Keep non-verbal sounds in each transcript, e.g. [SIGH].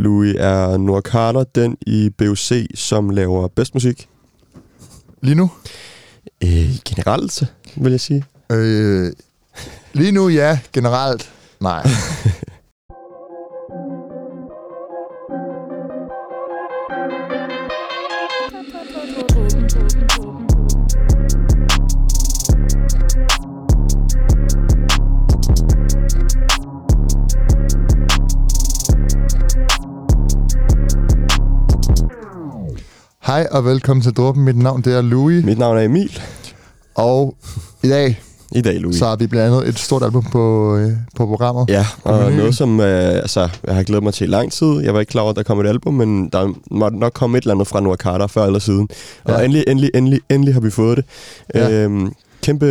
Louis, er Noah Carter den i BOC, som laver bedst musik? Lige nu? Øh, generelt, vil jeg sige. Øh, lige nu, ja. Generelt, nej. [LAUGHS] Hej og velkommen til Dråben. Mit navn det er Louis, Mit navn er Emil. og i dag I dag, Louis. så har vi blandt andet et stort album på, øh, på programmet. Ja, og menuen. noget, som øh, altså, jeg har glædet mig til i lang tid. Jeg var ikke klar over, at der kom et album, men der måtte nok komme et eller andet fra Noah Carter før eller siden. Og Ja. endelig, endelig, endelig, endelig har vi fået det. Ja. Øhm, kæmpe,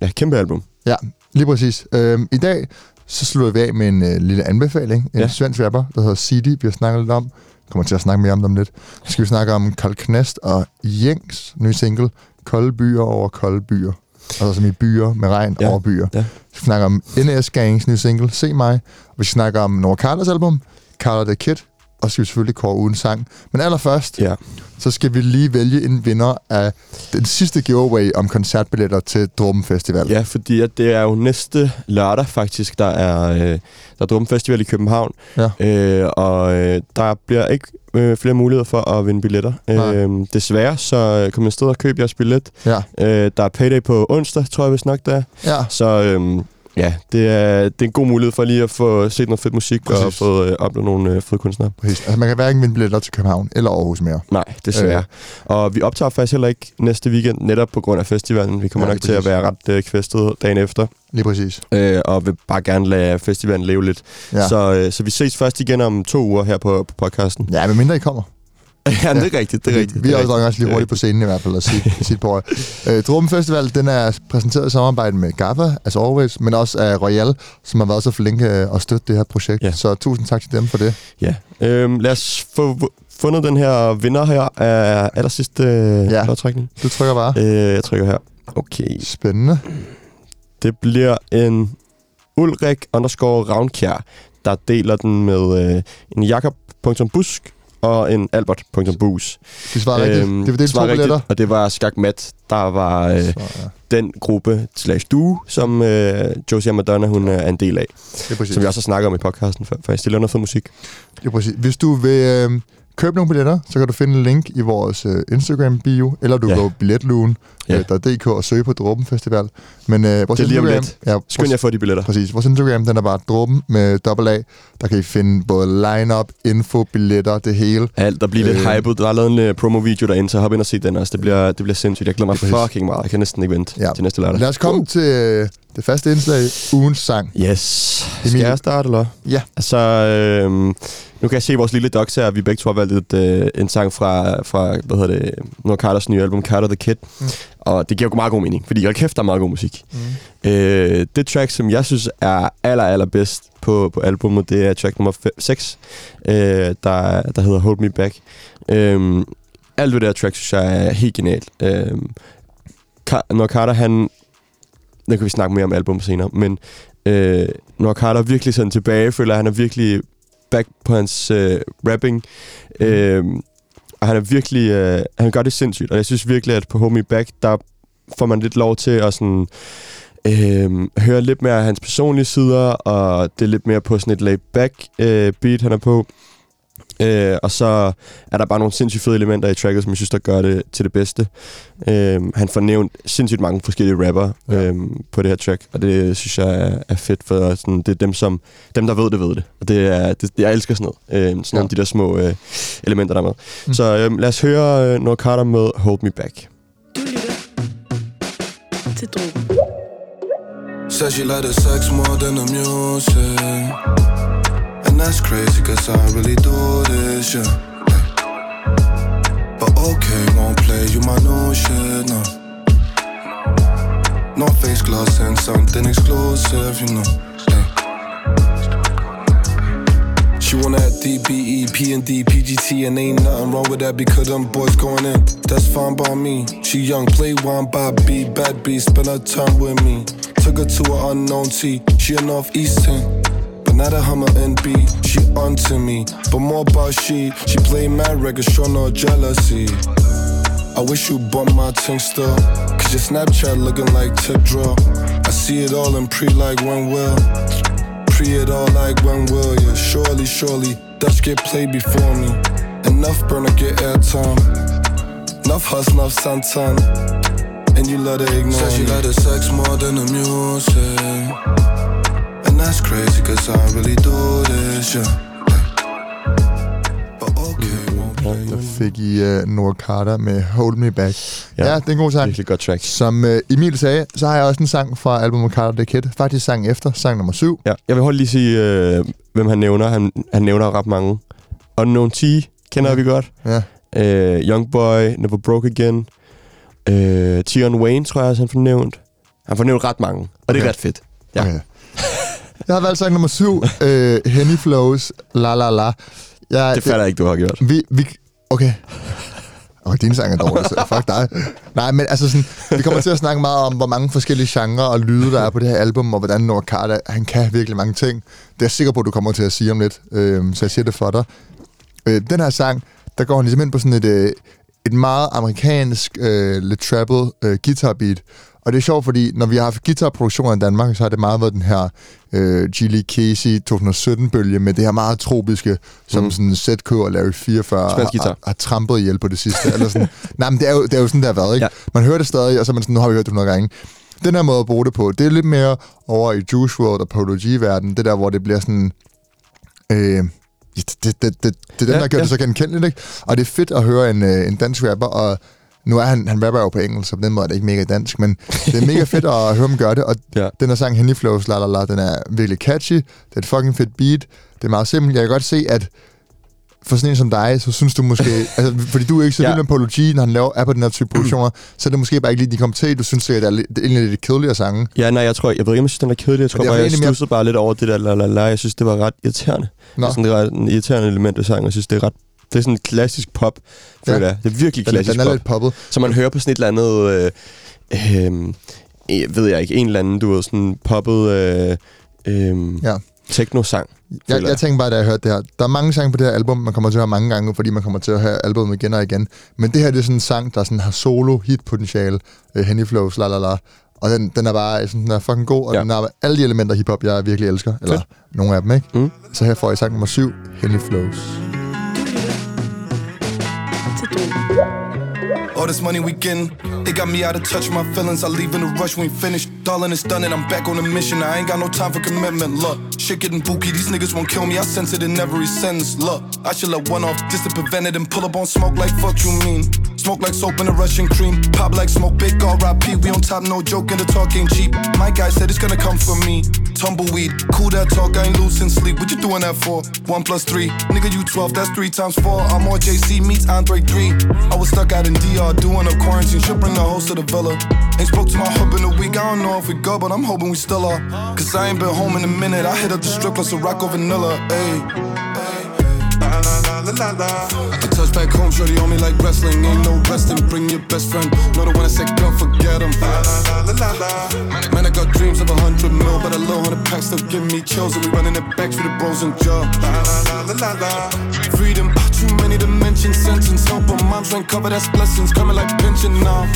ja, kæmpe album. Ja, lige præcis. Øhm, I dag så slutter vi af med en øh, lille anbefaling. En Ja. ja. svensk rapper, der hedder Sidi, vi har snakket lidt om. Kommer til at snakke mere om det om lidt. Så skal vi snakke om Karl Knast og Jengs nye single, Kolde byer over kolde byer. Altså som i byer med regn Ja. over byer. Ja. Vi skal snakke om NS Gangs nye single, Se mig. Og vi skal snakke om Nora Carters album, Carter the Kid. Og skal vi selvfølgelig kåre uden sang. Men allerførst, Ja. så skal vi lige vælge en vinder af den sidste giveaway om koncertbilletter til Drum Festival. Ja, fordi at det er jo næste lørdag faktisk, der er, øh, der er Drum Festival i København. Ja. Øh, og øh, der bliver ikke øh, flere muligheder for at vinde billetter. Nej. Øh, desværre, så øh, kom afsted og køb jeres billet. Ja. Øh, der er payday på onsdag, tror jeg vist nok, der er. ja. Så øhm, ja, det er, det er en god mulighed for lige at få set noget fedt musik og Præcis. få øh, oplevet nogle øh, fede kunstnere. Præcis. Altså, man kan hverken vinde billetter til København eller Aarhus mere. Nej, desværre. Øh. Og vi optager faktisk heller ikke næste weekend, netop på grund af festivalen. Vi kommer Ja, nok lige til at præcis. være ret øh, kvæstet dagen efter, Lige præcis. øh, og vil bare gerne lade festivalen leve lidt. Ja. Så, øh, så vi ses først igen om to uger her på, på podcasten. ja men mindre I kommer. [LAUGHS] ja, det er rigtigt, det er rigtigt. Vi er også nok også lige hurtigt på scenen i hvert fald sige et par ord. Øh, Drum Festival, den er præsenteret i samarbejde med GAFA, as always, men også af Royal, som har været så flinke øh, at støtte det her projekt. Ja. Så tusind tak til dem for det. Ja. Øhm, lad os få fundet den her vinder her af allersidste øh, Ja. lodtrækning. Du trykker bare. Øh, jeg trykker her. Okay. Spændende. Det bliver en Ulrik underscore Ravnkjær, der deler den med øh, en Jakob.busk og en Albert.bus. De svarer rigtigt. Det vil dele to billetter. og det var Skak Mat, der var øh, Så, ja. den gruppe slash due, som øh, Josie Madonna hun er en del af. Det er præcis. Som vi også har snakket om i podcasten før, faktisk. De laver noget fed musik. Det er præcis. Hvis du vil øh, købe nogle billetter, så kan du finde en link i vores øh, Instagram-bio, eller du Ja. går billetlugen, Ja. øh, der er DK og søge på Dråben Festival. Men øh, vores Det er lige om lidt. ja, Skynd jer få de billetter. Præcis. Vores Instagram, den er bare Dråben med dobbelt A. Der kan I finde både line-up, info, billetter, det hele. Alt, der bliver lidt Øh. hypet. Der er lavet en uh, promo-video derinde, så hop ind og se den også. Det bliver, det bliver sindssygt. Jeg glæder mig fucking meget. Jeg kan næsten ikke vente Ja. til næste lørdag. Lad os komme uh. til øh, det faste indslag, ugens sang. Yes. Skal Emil. jeg starte, eller? Ja. Altså, øhm, nu kan jeg se vores lille docs her, vi begge to har valgt et, øh, en sang fra, fra, hvad hedder det, Noah Carters nye album, Carter the Kid. Mm. Og det giver jo meget god mening, fordi jeg kæft, der er meget god musik. Mm. Øh, det track, som jeg synes er aller, aller bedst på, på albumet, det er track nummer 6, øh, der, der hedder Hold Me Back. Øh, alt ved det her track, synes jeg er helt genialt. Øh, Ka- Noah Carter, han... Nu kan vi snakke mere om album senere, men øh, Noah Carter er virkelig sådan tilbage, føler han er virkelig back på hans øh, rapping. Øh, og han er virkelig... Øh, han gør det sindssygt, og jeg synes virkelig, at på Hold Me Back, der får man lidt lov til at sådan øh, høre lidt mere af hans personlige sider, og det er lidt mere på sådan et laid-back øh, beat, han er på. Øh, og så er der bare nogle sindssygt fede elementer i tracket, som jeg synes, der gør det til det bedste. Øh, han får nævnt sindssygt mange forskellige rapper Ja. øh, på det her track, og det synes jeg er, er fedt, for sådan, det er dem, som, dem, der ved det, ved det. Og det er, det, jeg elsker sådan noget, øh, sådan Ja. nogle af de der små øh, elementer, der er med. Mm. Så øh, lad os høre øh, Noah Carter med Hold Me Back. Du lytter til Drogen. Said she like the sex more than the music. And that's crazy cause I really do this, yeah. But okay, won't play you my new shit, no. No face gloss and something exclusive, you know. She want that DBE, P and D, PGT, and ain't nothing wrong with that because them boys going in. That's fine by me. She young, play one by B, bad B, spend her time with me. Took her to an unknown T, she a northeastern. But Another Hummer and beat, she onto me. But more about she, she play mad records, show no jealousy. I wish you bought my thing still. Cause your Snapchat looking like tip draw. I see it all in pre like when will. Pre it all like when will, yeah. Surely, surely, Dutch get played before me. Enough burner get airtime. Enough hustle, enough santan. And you let her ignore Said she me. let the sex more than the music. That's crazy, cause I really do this, yeah. Okay, Der fik I uh, Nora Carter med Hold Me Back. Ja, Ja. det er en god sang. Virkelig godt track. Som uh, Emil sagde, så har jeg også en sang fra albumet Carter The Kid. Faktisk sang efter, sang nummer 7. Ja. Jeg vil holde lige sige, øh, hvem han nævner. Han, han nævner ret mange. Unknown T kender Ja. vi godt. Ja. Øh, Young Boy, Never Broke Again. Øh, Tion Wayne, tror jeg også, han får nævnt. Han får nævnt ret mange, og det er Okay. ret fedt. Ja. Okay. [LAUGHS] Jeg har valgt sang nummer 7, uh, Henny Flows, La La La. Jeg, Det fatter jeg ikke, du har gjort. Vi, vi, okay. Og din sang er dårlig, så fuck dig. Nej, men altså sådan, vi kommer til at snakke meget om, hvor mange forskellige genrer og lyde, der er på det her album, og hvordan Nora Carter, han kan virkelig mange ting. Det er jeg sikker på, at du kommer til at sige om lidt, øh, så jeg siger det for dig. Øh, den her sang, der går han ligesom ind på sådan et, øh, et meget amerikansk, øh, lidt trappet øh, guitar beat. Og det er sjovt, fordi når vi har haft guitarproduktioner i Danmark, så har det meget været den her øh, Gilly Casey 2017-bølge med det her meget tropiske, som Mm. sådan ZK og Larry 44 Spansk guitar. har, har trampet ihjel på det sidste. eller sådan. [LAUGHS] Nej, men det er, jo, det er jo sådan, det har været, ikke? Ja. Man hører det stadig, og så man sådan, nu har vi hørt det nogle gange. Den her måde at bruge det på, det er lidt mere over i Juice WRLD og Polo G-verden. Det der, hvor det bliver sådan... Øh, det, det, det, det, det er den, Ja, der gør ja. det så genkendeligt, ikke? Og det er fedt at høre en, øh, en dansk rapper, og nu er han, han rapper jo på engelsk, så på den måde er det ikke mega dansk, men det er mega fedt at høre ham gøre det, og [LAUGHS] Ja. den her sang, Henny Flows, la la la, den er virkelig catchy, det er et fucking fedt beat, det er meget simpelt, jeg kan godt se, at for sådan en som dig, så synes du måske, [LAUGHS] altså, fordi du er ikke så Ja. vild med Apology, når han laver, er på den her type produktioner, [CLEARS THROAT] så er det måske bare ikke lige de kom til, du synes, det er, det er egentlig lidt kedeligere sange. Ja, nej, jeg tror, jeg ved ikke, om jeg synes, den var kedelig. Jeg tror det er bare, jeg egentlig mere- stussede bare lidt over det der la la la. Jeg synes, det var ret irriterende. Nå, Sådan, det er ret en irriterende element af sangen. Jeg synes, det er ret... Det er sådan en klassisk pop, føler Ja. jeg. Det er virkelig den, klassisk den er pop. lidt poppet. Så man hører på sådan et eller andet... Øh, øh, øh, ved jeg ikke, en eller anden, du ved, sådan poppet øh, øh, Ja. techno-sang. Jeg, jeg tænker bare, da jeg hørte det her, der er mange sange på det her album, man kommer til at høre mange gange, fordi man kommer til at høre albumet igen og igen. Men det her det er sådan en sang, der sådan har solo hit potentiale, uh, Henny Flows, la la la. Og den, den er bare sådan, den er fucking god, og Ja. den har alle de elementer af hiphop, jeg virkelig elsker. Eller nogle af dem, ikke? Mm. Så her får I sang nummer 7, Henny Flows. Til drogen. All this money we getting, it got me out of touch with my feelings. I leave in a rush we finish. Darling, it's done and I'm back on a mission. I ain't got no time for commitment. Look, shit getting booky. These niggas won't kill me. I sense it in every sentence. Look, I should let one off just to prevent it and pull up on smoke like fuck you mean. Smoke like soap in a Russian cream. Pop like smoke, big RIP. We on top, no joke, and the talk ain't cheap. My guy said it's gonna come for me. Tumbleweed, cool that talk, I ain't losing sleep. What you doing that for? One plus three. Nigga, you 12, that's three times four. I'm on JC meets Andre 3. I was stuck out in DR doing a quarantine. Should bring the host to the villa. Ain't spoke to my hub in a week. I don't know if we go, but I'm hoping we still are. Cause I ain't been home in a minute. I hit up the strip club, so rock vanilla. Ayy. La la la la la. I touch back home, shorty on me like wrestling. Ain't no resting, bring your best friend. Know the one that said go forget him. Man, I got dreams of a hundred mil, but a low hundred packs still give me chills. And we running it back through the bros and job. Freedom, too many dimensions, sentence. Help a mom's rent cover, that's blessings. Coming like pension now.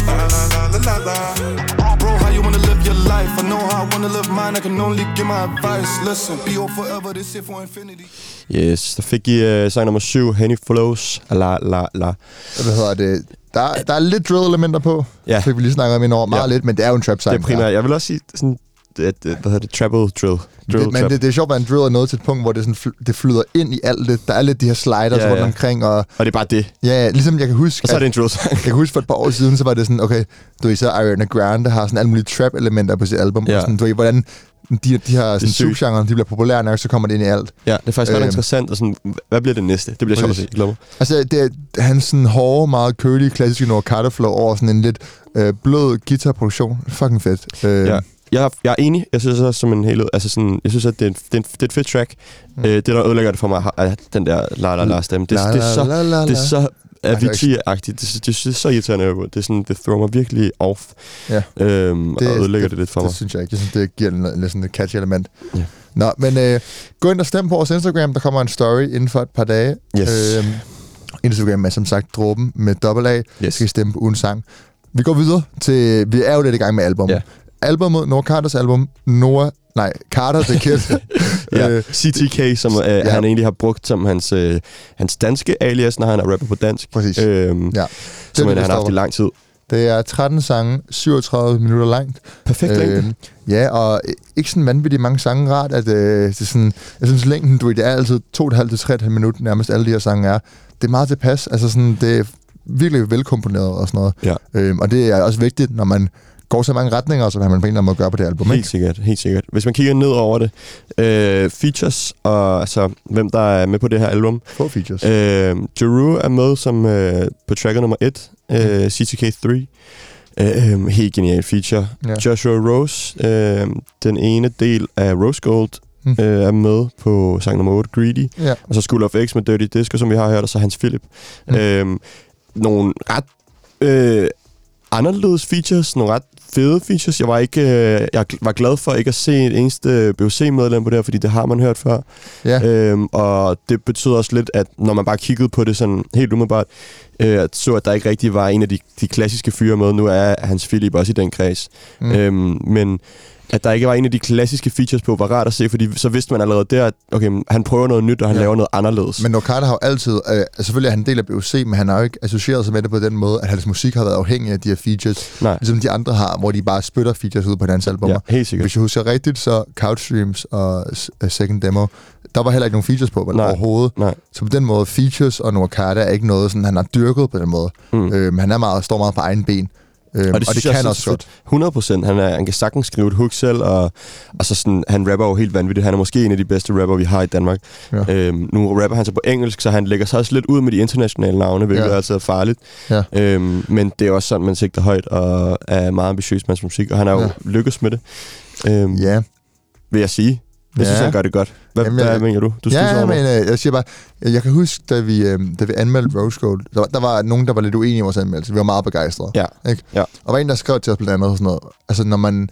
Bro, how you wanna live your life? I know how I wanna live mine. I can only give my advice. Listen, be all forever, this here for infinity. Yes, der fik I uh, sang nummer 7, Henny Flows, la la la. Hvad hedder det? Der, der er lidt drill-elementer på. Ja. Fik vi lige snakket om over. Meget Ja. lidt, men det er jo en trap-sang. Det er primært, jeg vil også sige, sådan, hvad hedder det, travel drill. drill Det, men trap. det, det er sjovt, at en drill er nået til et punkt, hvor det, sådan, det flyder ind i alt det. Der er lidt de her sliders Ja, rundt ja. omkring, og Og det er bare det. ja, ligesom jeg kan huske, Og så er det en drill jeg kan huske for et par år siden, så var det sådan, okay, du ved, så Ariana Grande har sådan alle mulige trap-elementer på sit album, Ja. og sådan, du ved, hvordan de, de her sådan, subgenre, de bliver populære nok, så kommer det ind i alt. Ja, det er faktisk ret Øhm. interessant. Og sådan, hvad bliver det næste? Det bliver sjovt at se. Mig. Altså, det er hans sådan hårde, meget kølige, klassiske Nora Carter flow over sådan en lidt øh, blød guitarproduktion. Fucking fedt. Øh, Ja. Jeg, er- jeg er enig. Jeg synes også som en helhed, altså sådan, jeg synes, at det er, en, det er, en, det er et fedt track. Mm. Øh, det, der ødelægger det for mig, er den der la la la stemme. Det, La, det, er så, la, la, la. det er så det Avicii-agtigt. Det, det, det, er så irriterende at høre på. Det, er sådan, det thrower mig virkelig off. Ja. Øhm, Det- og ødelægger det, lidt for det mig. synes jeg ikke. Jeg synes, det giver en, en, sådan et catchy element. Ja. Nå, men øh, gå ind og stem på vores Instagram. Der kommer en story inden for et par dage. Yes. Øhm, Instagram er som sagt dråben med dobbelt A. Yes. Skal I stemme på ugen sang. Vi går videre til... Vi er jo lidt i gang med album. Ja. Albummet, Noah Carters album, Noah... Nej, Carter The Kid. [LAUGHS] Ja, Øh, CTK, som øh, Ja. han egentlig har brugt som hans, øh, hans danske alias, når han er rapper på dansk. Præcis. Øhm, Ja. Som det, han har haft i lang tid. Det er 13 sange, 37 minutter langt. Perfekt længde. Øhm, ja, og ikke sådan vanvittigt mange sange rart, at øh, det er sådan, jeg synes længden, du det er altid 2,5 til 3,5 minutter, nærmest alle de her sange er. Det er meget tilpas, altså sådan, det er virkelig velkomponeret og sådan noget. Ja. Øhm, og det er også vigtigt, når man går så mange retninger, som man på en eller anden måde gør på det album, Helt ikke? sikkert, helt sikkert. Hvis man kigger ned over det, øh, features og altså, hvem der er med på det her album. Få features. Øh, Jeru er med som øh, på tracker nummer 1, øh, CTK3. Øh, helt genial feature. Ja. Joshua Rose, øh, den ene del af Rose Gold, Mm. øh, er med på sang nummer 8, Greedy. Ja. Og så School of X med Dirty Disco, som vi har hørt, og så Hans Philip. Mm. Øhm, nogle ret øh, anderledes features, nogle ret fede features. Jeg var ikke, øh, jeg var glad for ikke at se et eneste BOC-medlem på det her, fordi det har man hørt før. Ja. Øhm, og det betyder også lidt, at når man bare kiggede på det sådan helt umiddelbart, øh, så at der ikke rigtig var en af de, de klassiske fyre med. Nu er Hans Philip også i den kreds. Mm. Øhm, men at der ikke var en af de klassiske features på, var rart at se, fordi så vidste man allerede der, at okay, han prøver noget nyt, og han Ja. laver noget anderledes. Men Carter har jo altid, øh, selvfølgelig er han en del af BOC, men han har jo ikke associeret sig med det på den måde, at hans musik har været afhængig af de her features, Nej, ligesom de andre har, hvor de bare spytter features ud på hans albumer. ja, helt sikkert. Hvis jeg husker rigtigt, så Couchstreams og uh, Second Demo, der var heller ikke nogen features på, Nej. overhovedet. Nej. Så på den måde, features og Carter er ikke noget, sådan, han har dyrket på den måde. Mm. Mm. Øhm, han er meget, står meget på egen ben. Øhm, og det, og det jeg kan er også så godt. fedt. 100 procent. Han, er, han kan sagtens skrive et hook selv, og, og så sådan, han rapper jo helt vanvittigt. Han er måske en af de bedste rapper, vi har i Danmark. Ja. Øhm, nu rapper han så på engelsk, så han lægger sig også lidt ud med de internationale navne, hvilket Ja. ja. altid er farligt. Ja. Øhm, men det er også sådan, man sigter højt og er meget ambitiøs med hans musik, og han har jo Ja. lykkes med det, øhm. Ja, vil jeg sige. Jeg Ja. synes, han gør det godt. Hvad, Jamen, Jamen, jeg- hvad mener du? Du ja men øh, jeg siger bare, jeg, jeg kan huske, da vi, øh, da vi anmeldte Rose Gold, der, var- der var nogen, der var lidt uenige i vores anmeldelse. Vi var meget begejstrede. Ja. Ikke? Ja. Og der var en, der skrev til os blandt andet sådan noget, altså når man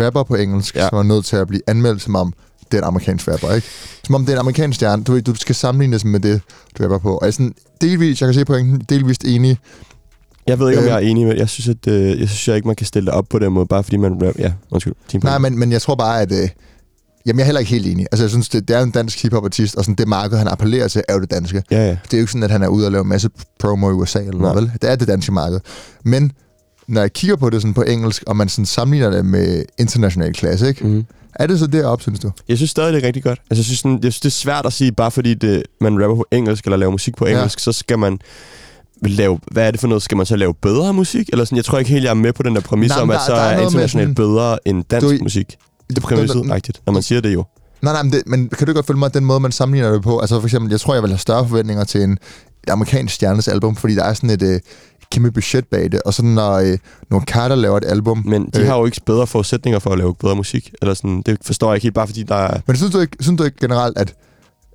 rapper på engelsk, ja. Så er man nødt til at blive anmeldt som om, det er en amerikansk rapper, ikke? Som om det er en amerikansk stjerne. Du, du skal sammenligne det med det, du rapper på. Og jeg sådan, delvis, jeg kan se pointen, delvist enig. Jeg ved ikke, om Øh. jeg er enig med Jeg synes, at, øh, jeg synes jeg ikke, man kan stille det op på den måde, bare fordi man. Ja, undskyld. Nej, men, men jeg tror bare, at... Øh, jamen, jeg er heller ikke helt enig. Altså, jeg synes, det, det er jo en dansk hiphop-artist, og sådan, det marked, han appellerer til, er jo det danske. Ja, ja. Det er jo ikke sådan, at han er ude og lave en masse promo i USA eller noget, vel? Det er det danske marked. Men når jeg kigger på det sådan på engelsk, og man sådan sammenligner det med international klasse, ikke? Mm. Er det så deroppe, synes du? Jeg synes stadig, det er rigtig godt. Altså, jeg synes, sådan, jeg synes det er svært at sige, bare fordi det, man rapper på engelsk, eller laver musik på engelsk, ja. så skal man lave, hvad er det for noget? Skal man så lave bedre musik? Eller sådan, jeg tror ikke helt, jeg er med på den der præmis Nej, om, at der- så der er er, internationalt sådan- bedre end dansk Du- musik. Det er præmisset rigtigt, når man siger det jo. Nej, nej, men, det, men kan du godt følge mig, den måde, man sammenligner det på? Altså for eksempel, jeg tror, jeg vil have større forventninger til en amerikansk stjernes album, fordi der er sådan et øh, kæmpe budget bag det. Og sådan når, øh, når Carter laver et album... Men de Øh. har jo ikke bedre forudsætninger for at lave bedre musik. Eller sådan, det forstår jeg ikke helt, bare fordi der er... Men synes du ikke, synes du ikke generelt, at,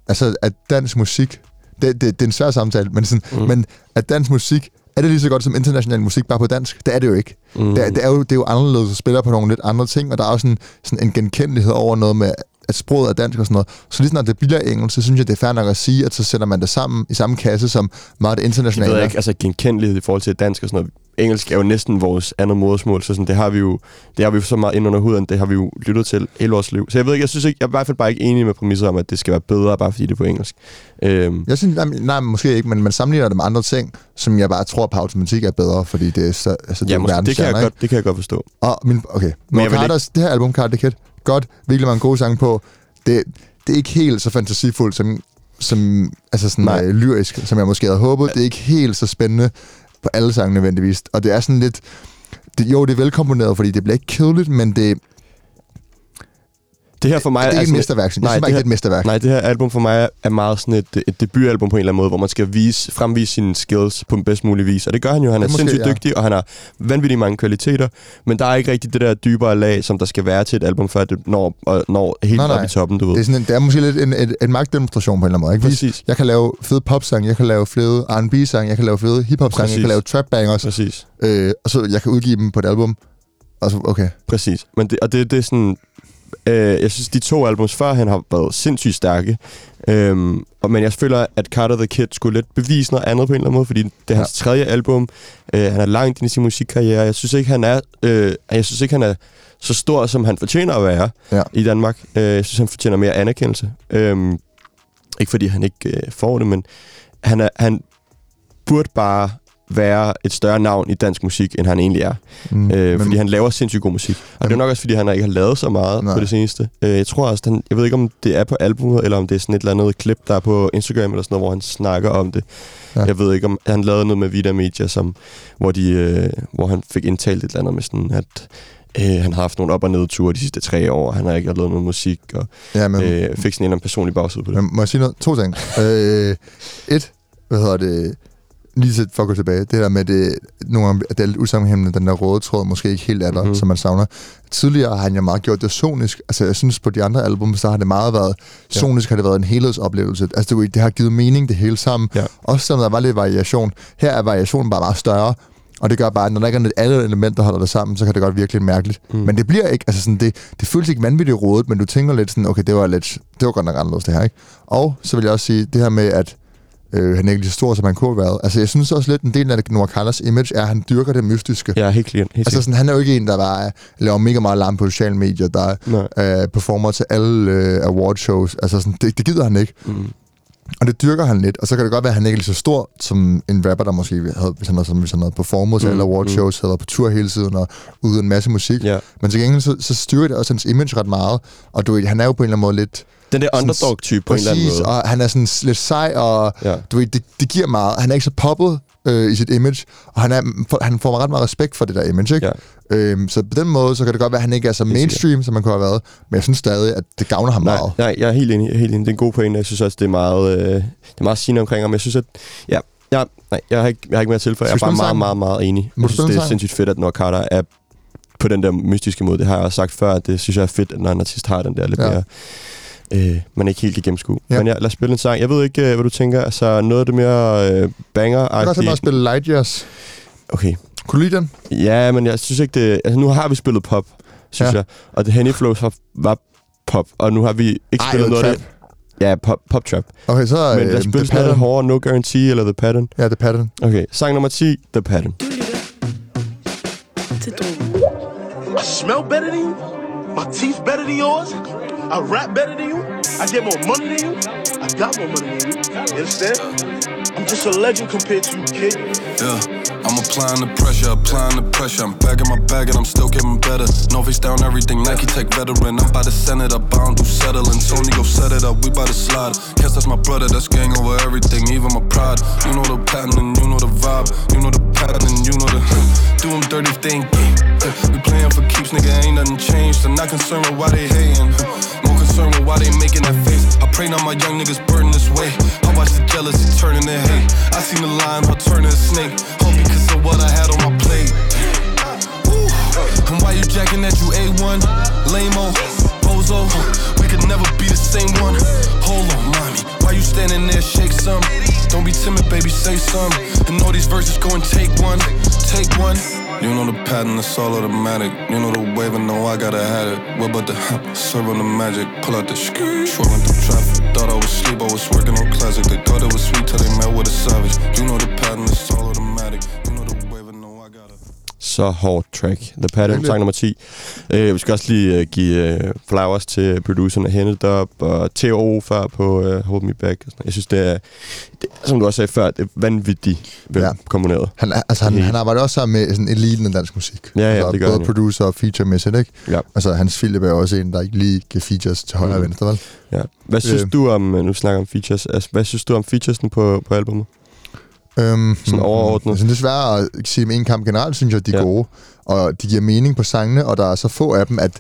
altså, at dansk musik... Det, det, det er en svær samtale, men, sådan. Mm. men at dansk musik... Er det lige så godt som international musik, bare på dansk? Det er det jo ikke. Mm. Det, er, det, er jo, det er jo anderledes at spille på nogle lidt andre ting, og der er også sådan, sådan en genkendelighed over noget med, at sproget er dansk og sådan noget. Så lige snart det bliver engelsk, så synes jeg, det er fair nok at sige, at så sætter man det sammen i samme kasse som meget det Jeg internationale. ved ikke, altså genkendelighed i forhold til dansk og sådan noget. Engelsk er jo næsten vores andet modersmål, så sådan, det har vi jo det har vi jo så meget ind under huden, det har vi jo lyttet til hele vores liv. Så jeg ved ikke, jeg synes ikke, jeg er i hvert fald bare ikke enig med præmisset om, at det skal være bedre, bare fordi det er på engelsk. Øhm, Jeg synes, nej, nej, måske ikke, men man sammenligner det med andre ting, som jeg bare tror på automatik er bedre, fordi det er så, altså, det ja, er måske, det, kan jeg ikke? godt, det kan jeg godt forstå. Og min, okay, Men jeg Carters, det her album, Carter Kid, godt, virkelig mange gode sange på. Det, det er ikke helt så fantasifuldt som, som altså sådan Nej. øh, lyrisk, som jeg måske havde håbet. Det er ikke helt så spændende på alle sange nødvendigvis. Og det er sådan lidt... Det, jo, det er velkomponeret, fordi det bliver ikke kedeligt, men det, det her for mig det er ikke et mesterværk. Nej, det ikke, det her- et mesterværk. Nej, det her album for mig er meget sådan et, et debutalbum på en eller anden måde, hvor man skal vise, fremvise sine skills på den bedst mulige vis. Og det gør han jo. Han Det er er sindssygt ja. dygtig, og han har vanvittigt mange kvaliteter. Men der er ikke rigtig det der dybere lag, som der skal være til et album, før det når, og når helt Nej, op nej. i toppen, du ved. Det er, sådan en, det er måske lidt en, en, en magtdemonstration på en eller anden måde. Ikke? Præcis. Jeg kan lave fede popsange, jeg kan lave fede R&B-sange, jeg kan lave fede hiphop-sange, jeg kan lave trap-bangers, Præcis. øh, og så jeg kan udgive dem på et album. Og så, okay. Præcis. Men det, og det, det er sådan... øh, jeg synes, de to albums før han har været sindssygt stærke. Øhm, og, men jeg føler, at Carter the Kid skulle lidt bevise noget andet på en eller anden måde, fordi det er hans tredje album. Øh, han er langt i sin musikkarriere. Jeg synes ikke, han er, øh, jeg synes ikke, han er så stor, som han fortjener at være Ja. i Danmark. Øh, jeg synes, han fortjener mere anerkendelse. Øhm, ikke fordi han ikke øh, får det, men han, er, han burde bare være et større navn i dansk musik, end han egentlig er. Mm, Øh, fordi han laver sindssygt god musik. Og det er nok også, fordi han ikke har lavet så meget Nej. på det seneste. Øh, jeg tror også, han, jeg ved ikke, om det er på albumet, eller om det er sådan et eller andet klip, der er på Instagram, eller sådan noget, hvor han snakker om det. Ja. Ja. Jeg ved ikke, om han lavede noget med Vida Media, som, hvor, de, øh, hvor han fik indtalt et eller andet med sådan, at øh, han har haft nogle op- og nedture de sidste tre år, han har ikke lavet noget musik, og ja, men, øh, fik sådan en eller anden personlig bagside på det. Men må jeg sige noget? To ting. [LAUGHS] øh, et, hvad hedder det, lige til, for at gå tilbage, det der med, det, nogle gange, at det er lidt usammenhængende, den der røde tråd måske ikke helt er der, mm-hmm. Mhm. som man savner. Tidligere har han jo meget gjort det sonisk. Altså, jeg synes, på de andre album, så har det meget været, Ja. sonisk har det været en helhedsoplevelse. Altså, det, det har givet mening, det hele sammen. Ja. Også selvom der var lidt variation. Her er variationen bare meget større, og det gør bare, at når der ikke er et andet element, der holder det sammen, så kan det godt virke lidt mærkeligt. Mm. Men det bliver ikke, altså sådan, det, det føles ikke vanvittigt rodet, men du tænker lidt sådan, okay, det var lidt, det var godt nok anderledes det her, ikke? Og så vil jeg også sige, det her med, at øh, han er ikke lige så stor, som han kunne have været. Altså, jeg synes også lidt, en del af Noah Carlos image er, at han dyrker det mystiske. Ja, helt klart. Altså, sådan, han er jo ikke en, der bare laver mega meget larm på sociale medier, der Nej. øh, performer til alle øh, awardshows. Altså, sådan, det, det gider han ikke. Mm. Og det dyrker han lidt, og så kan det godt være, at han ikke er lige så stor som en rapper, der måske havde, hvis han havde, hvis han havde performet Mm, alle awardshows, havde været på tur hele tiden og ude en masse musik. Ja. Men til gengæld, så, så styrker det også hans image ret meget, og du ved, han er jo på en eller anden måde lidt... Den der underdog-type på en eller anden Præcis, måde. og han er sådan lidt sej, og Ja. du ved, det, det giver meget. Han er ikke så poppet øh, i sit image, og han, er, han får ret meget respekt for det der image, ikke? Ja. Øhm, så på den måde, så kan det godt være, at han ikke er så mainstream, som man kunne have været, men jeg synes stadig, at det gavner ham Nej, meget. nej, jeg er helt enig, jeg er helt enig. Det er en god pointe. Jeg synes også, det er meget, øh, det er meget sigende omkring ham. Jeg synes, at... Ja, ja, nej, jeg har ikke, jeg har ikke mere til for. Jeg er bare meget, en meget, meget enig. Jeg synes, det er sindssygt fedt, at Noah Carter er på den der mystiske måde. Det har jeg også sagt før, at det synes jeg er fedt, at når en artist har den der lidt Ja. mere... Øh, man ikke helt kan gennemskue. Ja. Men ja, lad os spille en sang. Jeg ved ikke, øh, hvad du tænker. Altså, noget af det mere øh, banger Jeg kan godt tænke mig at spille Light Years. Okay. Kunne du lide den? Ja, men jeg synes ikke, det... Altså, nu har vi spillet pop, synes Ja. jeg. Og det Henny Flows var, var pop. Og nu har vi ikke Ej, spillet noget af det... Ja, pop, pop trap. Okay, så Men øh, lad os The spille Pattern. hårdere, No Guarantee eller The Pattern. Ja, The Pattern. Okay, sang nummer 10, The Pattern. Du lytter til smell better than you. My teeth better than yours. I rap better than you. I get more money than you. I got more money than you. You understand? I'm just a legend compared to you, kid. Yeah, I'm applying the pressure, applying the pressure. I'm bagging my bag and I'm still getting better. No face down everything, Nike Tech veteran. I'm by to it up, I don't do settling. Tony go set it up, we by the slide. Guess that's my brother, that's gang over everything, even my pride. You know the pattern and you know the vibe. You know the pattern and you know the. [LAUGHS] Do them dirty game. [LAUGHS] We playing for keeps, nigga, ain't nothing changed. I'm not concerned with why they hating. [LAUGHS] Concerned with why they making that face. I pray not my young niggas burn this way. I watch the jealousy turning to hate. I seen the lion, her turning a snake. All because of what I had on my plate. Woo. And why you jacking that you A1? Lame-o, bozo. We could never be the same one. Hold on, mommy. Why you standing there? Shake some. Don't be timid, baby, say some. And all these verses go and take one. Take one. You know the pattern, it's all automatic. You know the wave, and know I gotta have it. What about the hop? Serve on the magic. Pull out the sk. Swerving through traffic. Thought I was asleep, I was working on classic. They thought it was sweet till they met with a savage. You know the pattern, it's all automatic. You know Så hårdt track. The Pattern, sang nummer 10. Uh, vi skal også lige uh, give uh, flowers til producerne Hennet Up og T.O. før på uh, Hold Me Back. Og sådan. Jeg synes, det er, det, som du også sagde før, det er vanvittigt Ja. ja. komponeret. Han, altså, han, han arbejder også sammen med sådan eliten af dansk musik. Ja, ja, altså, det gør Både han jo. producer og feature-mæssigt, ikke? Ja. Altså, Hans Philip er også en, der ikke lige giver features til højre og Mhm. venstre, vel? Ja. Hvad synes Øh. du om, uh, nu snakker om features, altså, hvad synes du om featuresne på, på albumet? Øhm, Sådan overordnet. Altså, det er svært at sige med en kamp generelt, synes jeg, at de er Ja. gode. Og de giver mening på sangene, og der er så få af dem, at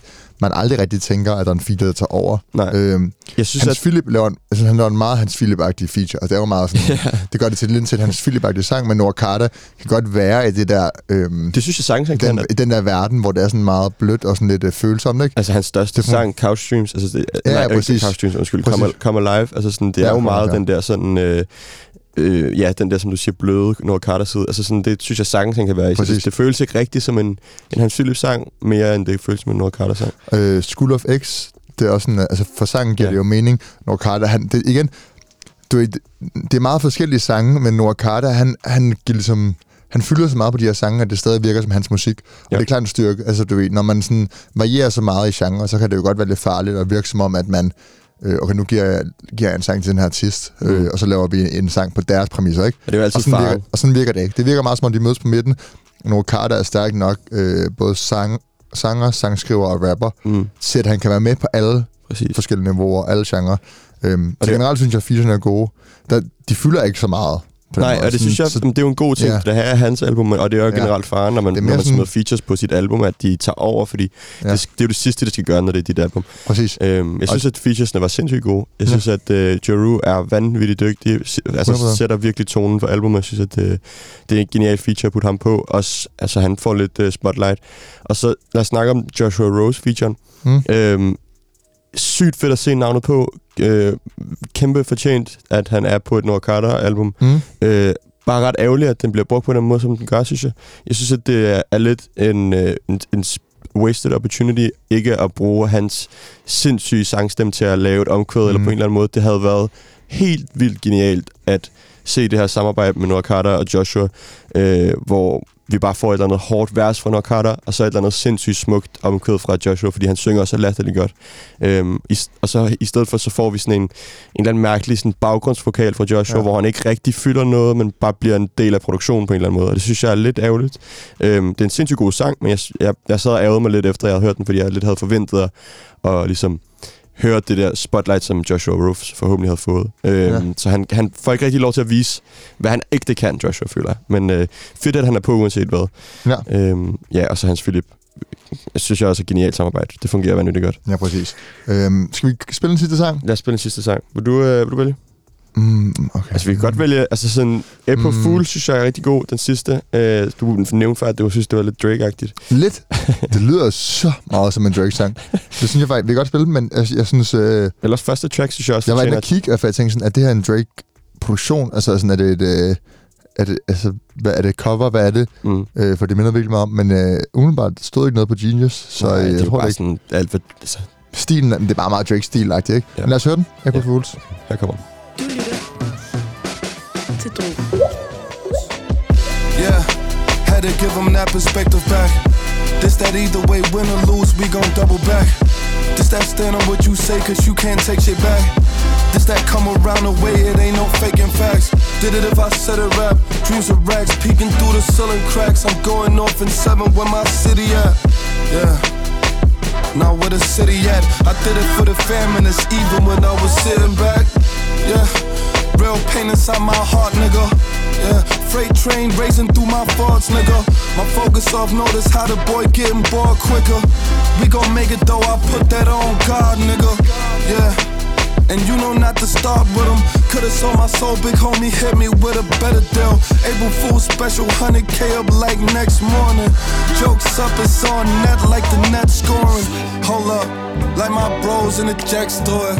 man aldrig rigtig tænker, at der er en feature, der tager over. Nej, Øhm, jeg synes, Hans at... Philip laver en, altså, han laver en meget Hans Philip-agtig feature, og det er jo meget sådan, det gør det til lidt til Hans Philip-agtig sang, men Carter kan godt være i det der, øhm, Det synes jeg sagtens, han kan. den, i den der verden, hvor det er sådan meget blødt og sådan lidt øh, følsomt, ikke? Altså hans største Det sang, Couch Streams, altså det, Ja, nej, ja, præcis. Couch Streams, undskyld. Come, Come Alive, altså sådan, det er jo meget den der sådan, øh, øh, ja, den der, som du siger, bløde Nora Carter side. Altså sådan, det synes jeg sagtens, han kan være i. Præcis. Det, føles ikke rigtigt som en, en Hans Philip sang, mere end det føles som en Nora Carter sang. Øh, School of X, det er også sådan, altså for sangen giver Ja. det jo mening. Nora Carter, han, det, igen, du det, er meget forskellige sange, men Nora Carter, han, han giver ligesom, han fylder så meget på de her sange, at det stadig virker som hans musik. Og Ja. det er klart en styrke. Altså, du ved, når man sådan varierer så meget i genre, så kan det jo godt være lidt farligt og virke som om, at man, øh, okay, nu giver jeg, giver jeg en sang til den her artist, øh, Mm. og så laver vi en sang på deres præmisser, ikke? Og det er jo altid Og sådan, virker, og sådan virker det ikke. Det virker meget som om, de mødes på midten. Nora Carter er stærk nok, øh, både sang, sanger, sangskriver og rapper, Mm, til at han kan være med på alle præcis. forskellige niveauer, alle genrer. Øhm, Og så det- generelt synes jeg, at er gode. Der, de fylder ikke så meget. Den Nej, måde. og det synes jeg, så, det er jo en god ting, Ja. ja. det her er hans album, og det er jo Ja. generelt faren, når man, når man sådan- smider features på sit album, at de tager over, fordi Ja. ja. det, det er jo det sidste, det skal gøre, når det er dit album. præcis. Øhm, jeg synes, at featuresne var sindssygt gode. Jeg Ja. synes, at øh, Jeru er vanvittigt dygtig. Altså 100%. sætter virkelig tonen for albumet. Jeg synes, at øh, det er en genial feature at putte ham på. Også, altså, han får lidt øh, spotlight. Og så lad os snakke om Joshua Rose-featuren. Mm. Øhm, sygt fedt at se navnet på. Øh, kæmpe fortjent, at han er på et Nora Carter-album. Mm. Øh, bare ret ærgerligt, at den bliver brugt på den måde, som den gør, synes jeg. Jeg synes, at det er, lidt en, øh, en, en wasted opportunity, ikke at bruge hans sindssyge sangstemme til at lave et omkvæd, mm. eller på en eller anden måde. Det havde været helt vildt genialt at se det her samarbejde med Nora Carter og Joshua, øh, hvor vi bare får et eller andet hårdt vers fra Carter, og så et eller andet sindssygt smukt omkvæd fra Joshua, fordi han synger også latterligt godt. Øhm, i, og så i stedet for, så får vi sådan en, en eller anden mærkelig sådan baggrundsvokal fra Joshua, Ja. hvor han ikke rigtig fylder noget, men bare bliver en del af produktionen på en eller anden måde. Og det synes jeg er lidt ærgerligt. Øhm, det er en sindssygt god sang, men jeg, jeg, jeg sad og ærgede mig lidt efter, jeg havde hørt den, fordi jeg lidt havde forventet at, at ligesom høre det der spotlight, som Joshua Rufus forhåbentlig havde fået. Øhm, Ja. Så han, han får ikke rigtig lov til at vise, hvad han ikke det kan, Joshua føler. Men øh, fedt, at han er på, uanset hvad. Ja. Øhm, ja, og så Hans Philip. Jeg synes jeg også er et genialt samarbejde. Det fungerer vanvittigt godt. Ja, præcis. Øhm, skal vi spille en sidste sang? Lad os spille en sidste sang. Vil du, øh, vil du vælge? Mm, okay. Altså, vi kan godt vælge... Altså, sådan... April Mm. mm. Fool, synes jeg er rigtig god, den sidste. Øh, du nævnte før, at du synes, det var lidt Drake-agtigt. Lidt. Det lyder så meget som en Drake-sang. [LAUGHS] Det synes jeg faktisk, vi kan godt spille, men jeg, jeg synes... Øh, Ellers første track, synes jeg også, jeg var inde og kigge, for jeg tænkte sådan, er det her en Drake-produktion? Altså, sådan, er det et... Øh, er det, altså, hvad er det et cover? Hvad er det? Mm. Øh, for det minder virkelig meget om. Men øh, umiddelbart stod ikke noget på Genius, så Nej, øh, det jeg er tror bare det ikke. sådan alt for... Altså, Stilen, det er bare meget Drake-stil-agtigt, ikke? Ja. Ja. Lad os høre den. April Ja. Fools. her kommer Du Yeah, had to give them that perspective back. This that either way, win or lose, we gon' double back. This that stand on what you say, cause you can't take shit back. This that come around the way, it ain't no faking facts. Did it if I said it rap. Dreams of rags, peeking through the ceiling cracks. I'm going off in seven, where my city at? Yeah. Now where the city at? I did it for the fam and it's even when I was sitting back. Yeah, real pain inside my heart, nigga. Yeah, freight train racing through my thoughts, nigga. My focus off notice how the boy getting bored quicker. We gon' make it though, I put that on God, nigga. Yeah. And you know not to start with him. Could've sold my soul, big homie hit me with a better deal. April Fool special, 100k up like next morning. Jokes up, it's on net like the net scoring. Hold up, like my bros in the jack store.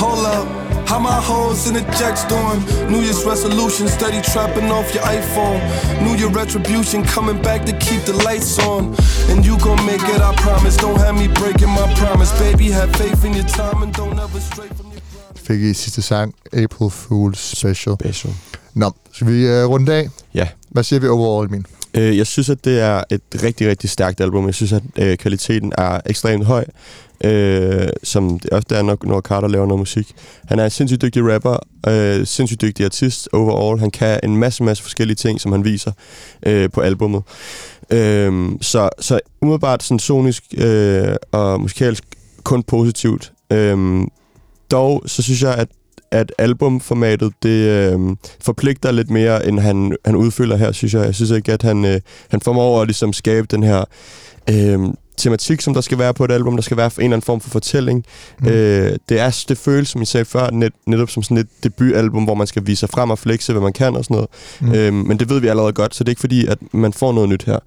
Hold up, how my hoes in the jacks doing? New Year's resolution, steady trapping off your iPhone. New Year retribution, coming back to keep the lights on. And you gon' make it, I promise. Don't have me breaking my promise. Baby, have faith in your time and don't ever stray from your Fik I sidste sang, April Fools Special. Special. Nå, skal vi uh, runde af? Ja. Hvad siger vi overall, min? Øh, jeg synes, at det er et rigtig, rigtig stærkt album. Jeg synes, at øh, kvaliteten er ekstremt høj. Øh, som det ofte er, når, når Carter laver noget musik. Han er en sindssygt dygtig rapper, øh, sindssygt dygtig artist overall. Han kan en masse, masse forskellige ting, som han viser øh, på albummet. Øh, så, så umiddelbart sådan sonisk øh, og musikalsk kun positivt. Øh, dog, så synes jeg, at at albumformatet, det øh, forpligter lidt mere, end han, han udfylder her, synes jeg. Jeg synes ikke, at han, øh, han formår at ligesom skabe den her øh, tematik, som der skal være på et album. Der skal være en eller anden form for fortælling. Mm. Øh, det, er, det føles, som I sagde før, net, netop som sådan et debutalbum, hvor man skal vise sig frem og flexe, hvad man kan og sådan noget. Mm. Øh, men det ved vi allerede godt, så det er ikke fordi, at man får noget nyt her.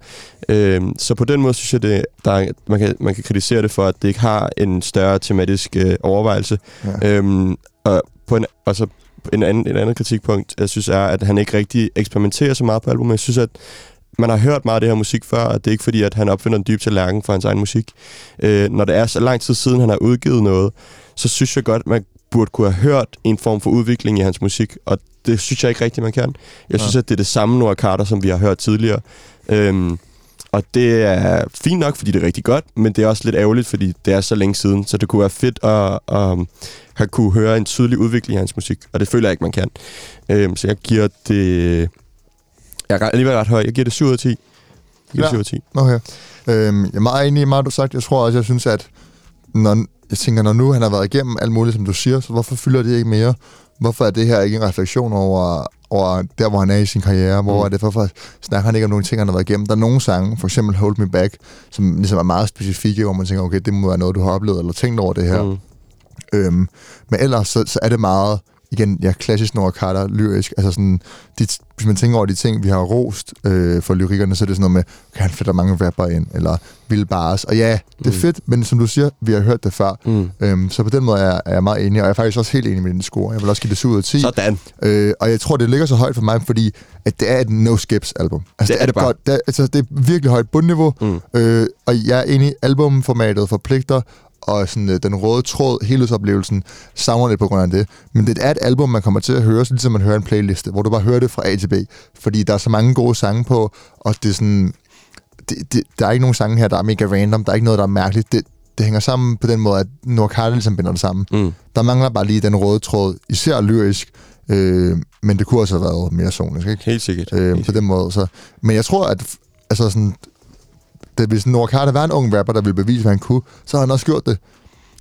Øh, så på den måde synes jeg, det, der er, man, kan, man kan kritisere det for, at det ikke har en større tematisk øh, overvejelse. Ja. Øhm, og, på en, og så en anden, en anden kritikpunkt, jeg synes, er, at han ikke rigtig eksperimenterer så meget på albumet. Jeg synes, at man har hørt meget af det her musik før, og det er ikke fordi, at han opfinder en dyb tallerken for hans egen musik. Øh, når det er så lang tid siden, han har udgivet noget, så synes jeg godt, at man burde kunne have hørt en form for udvikling i hans musik, og det synes jeg ikke rigtigt, man kan. Jeg synes, Ja. at det er det samme Noah Carter, som vi har hørt tidligere. Øhm, og det er fint nok, fordi det er rigtig godt, men det er også lidt ærgerligt, fordi det er så længe siden, så det kunne være fedt at, at have kunne høre en tydelig udvikling i hans musik, og det føler jeg ikke, man kan. Øhm, så jeg giver det... Jeg er alligevel ret høj. Jeg giver det 7 ud af 10. Jeg giver Ja. det 7 ud af 10. Okay. Øhm, jeg er meget enig i meget, du har sagt. Jeg tror også, jeg synes, at når, jeg tænker, når nu han har været igennem alt muligt, som du siger, så hvorfor fylder det ikke mere? Hvorfor er det her ikke en refleksion over, over der, hvor han er i sin karriere? Hvor Mm. er det, hvorfor snakker han ikke om nogle ting, han har været igennem? Der er nogle sange, for eksempel Hold Me Back, som ligesom er meget specifikke, hvor man tænker, okay, det må være noget, du har oplevet eller tænkt over det her. Mm. Øhm, men ellers så, så er det meget, igen, ja, klassisk Nora Carter, lyrisk. Altså sådan, de, hvis man tænker over de ting, vi har rost øh, for lyrikkerne, så er det sådan noget med, kan han fætter mange rapper ind, eller vil bars. Og ja, det er Mm. fedt, men som du siger, vi har hørt det før. Mm. Øhm, så på den måde er, jeg- er jeg meget enig, og jeg er faktisk også helt enig med din score. Jeg vil også give det 7 ud af 10. Sådan. Øh, og jeg tror, det ligger så højt for mig, fordi at det er et no-skips-album. Altså, Det er det et bare. Godt, det, er, altså, det er virkelig højt bundniveau, Mm. øh, og jeg er enig albumformatet forpligter, og sådan, øh, den røde tråd, helhedsoplevelsen, savner lidt på grund af det. Men det er et album, man kommer til at høre, så ligesom man hører en playliste, hvor du bare hører det fra A til B. Fordi der er så mange gode sange på, og det er sådan... Det, det, der er ikke nogen sange her, der er mega random. Der er ikke noget, der er mærkeligt. Det, det hænger sammen på den måde, at Nordcarter ligesom binder det sammen. Mm. Der mangler bare lige den røde tråd, især lyrisk, øh, men det kunne også have været mere sonisk, ikke? Helt sikkert. Øh, Helt på den måde. Så. Men jeg tror, at altså sådan, det, hvis Nora Carter var en ung rapper, der ville bevise, hvad han kunne, så har han også gjort det.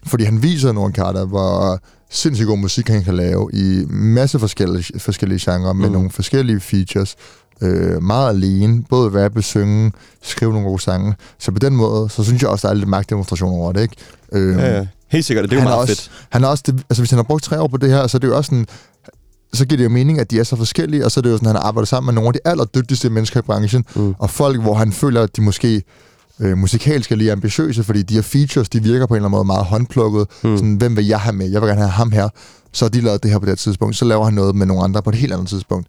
Fordi han viser Nora Carter, hvor sindssygt god musik han kan lave i masse forskellige, forskellige genrer med Mm. nogle forskellige features. Øh, meget alene, både rappe, synge, skrive nogle gode sange. Så på den måde, så synes jeg også, der er lidt magtdemonstration over det, ikke? Øh, Ja, ja. Helt sikkert. Det er jo meget også, fedt. Han er også det, altså hvis han har brugt tre år på det her, så er det jo også sådan, så giver det jo mening, at de er så forskellige, og så er det jo sådan, at han arbejder sammen med nogle af de allerdygtigste mennesker i branchen, Mm. og folk, hvor han føler, at de måske øh, musikalsk er lige ambitiøse, fordi de her features, de virker på en eller anden måde meget håndplukket. Mm. Sådan, hvem vil jeg have med? Jeg vil gerne have ham her. Så har de lavet det her på det her tidspunkt. Så laver han noget med nogle andre på et helt andet tidspunkt.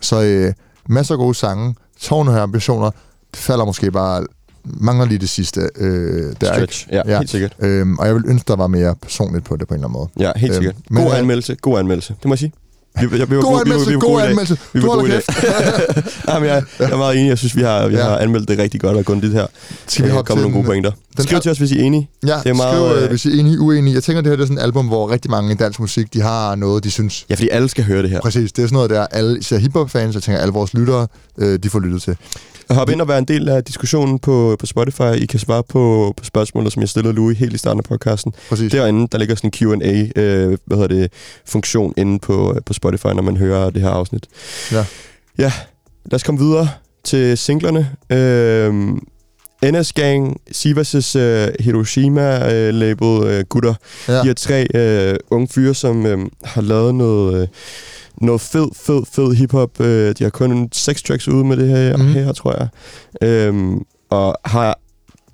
Så øh, masser af gode sange, tårne her ambitioner, det falder måske bare, mangler lige det sidste. Øh, der, Stretch. Ja, Ja. helt sikkert. Øhm, og jeg vil ønske, der var mere personligt på det på en eller anden måde. Ja, helt Øhm, sikkert. men, God øh, anmeldelse. God anmeldelse. Det må jeg sige. Vi, jeg, vi God gode- vi anmeldelse, vi var god anmeldelse. Vi var gode i dag. [LAUGHS] Jamen, jeg, jeg er meget enig. Jeg synes, vi har, vi Ja. har anmeldt det rigtig godt og grundigt her. Skal vi Øh, hoppe komme nogle gode pointer. den Skriv til os, hvis I er enige. Ja, Det er meget, skriv, øh, øh, hvis I er enige, uenige. Jeg tænker, det her det er sådan et album, hvor rigtig mange i dansk musik, de har noget, de synes. Ja, fordi alle skal høre det her. Præcis, det er sådan noget, der alle, især hiphop-fans, jeg tænker, alle vores lyttere, øh, de får lyttet til. Hop ind og vær en del af diskussionen på, på Spotify. I kan svare på, på spørgsmålet, som jeg stillede Louis helt i starten af podcasten. Præcis. Derinde, der ligger sådan en Q&A, øh, hvad hedder det, funktion inde på, på Spotify, når man hører det her afsnit. Ja. Ja, lad os komme videre til singlerne. Øh, NS Gang, Sivas' øh, Hiroshima-label øh, gutter. Ja. De her tre øh, unge fyre, som øh, har lavet noget, øh, noget fed, fed, fed hiphop. Øh, de har kun seks tracks ude med det her, mm. her tror jeg. Øhm, og har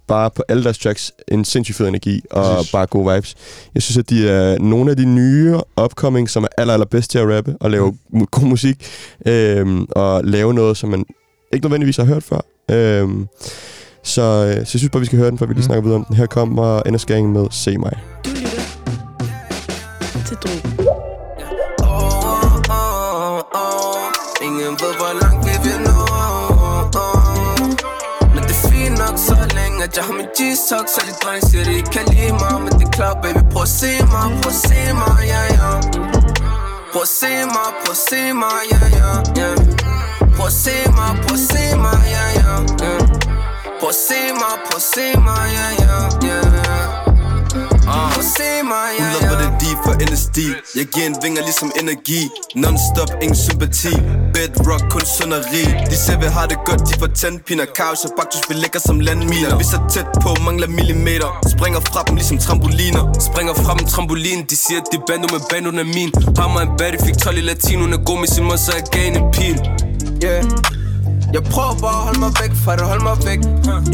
bare på alle deres tracks en sindssygt fed energi og Præcis. bare gode vibes. Jeg synes, at de er nogle af de nye upcoming, som er aller, aller bedst til at rappe og lave Mm. god musik. Øhm, og lave noget, som man ikke nødvendigvis har hørt før. Øhm, så, øh, så jeg synes bare, vi skal høre den, før vi lige Mm. snakker videre om den. Her kommer NS Gang med Se mig. Du lytter til Drogen. Jeg har min G-Talk Så de drenge siger, de ikke kan lide mig Men det er klart, baby, prøv at se mig Prøv at se mig, ja, yeah, ja yeah. Prøv at se mig, prøv at se mig, ja, ja, ja Prøv at se mig, prøv at se mig, ja, ja, ja Prøv at se mig, prøv at se mig, ja, ja, NSD Jeg giver en vinger ligesom energi. Non-stop, ingen sympati. Bedrock, kun sunderi De ser vi har det godt, de får tandpiner Kaos og baktus, vi lægger som landminer. Vi så tæt på, mangler millimeter. Springer fra dem ligesom trampoliner. Springer fra dem trampolin. De siger, det er bando, men bandoen er min. Har mig en baddie, fik 12 i latin Hun er god med sin mor, så jeg gav en pil Yeah jeg prøver bare at holde mig væk fra det, hold mig væk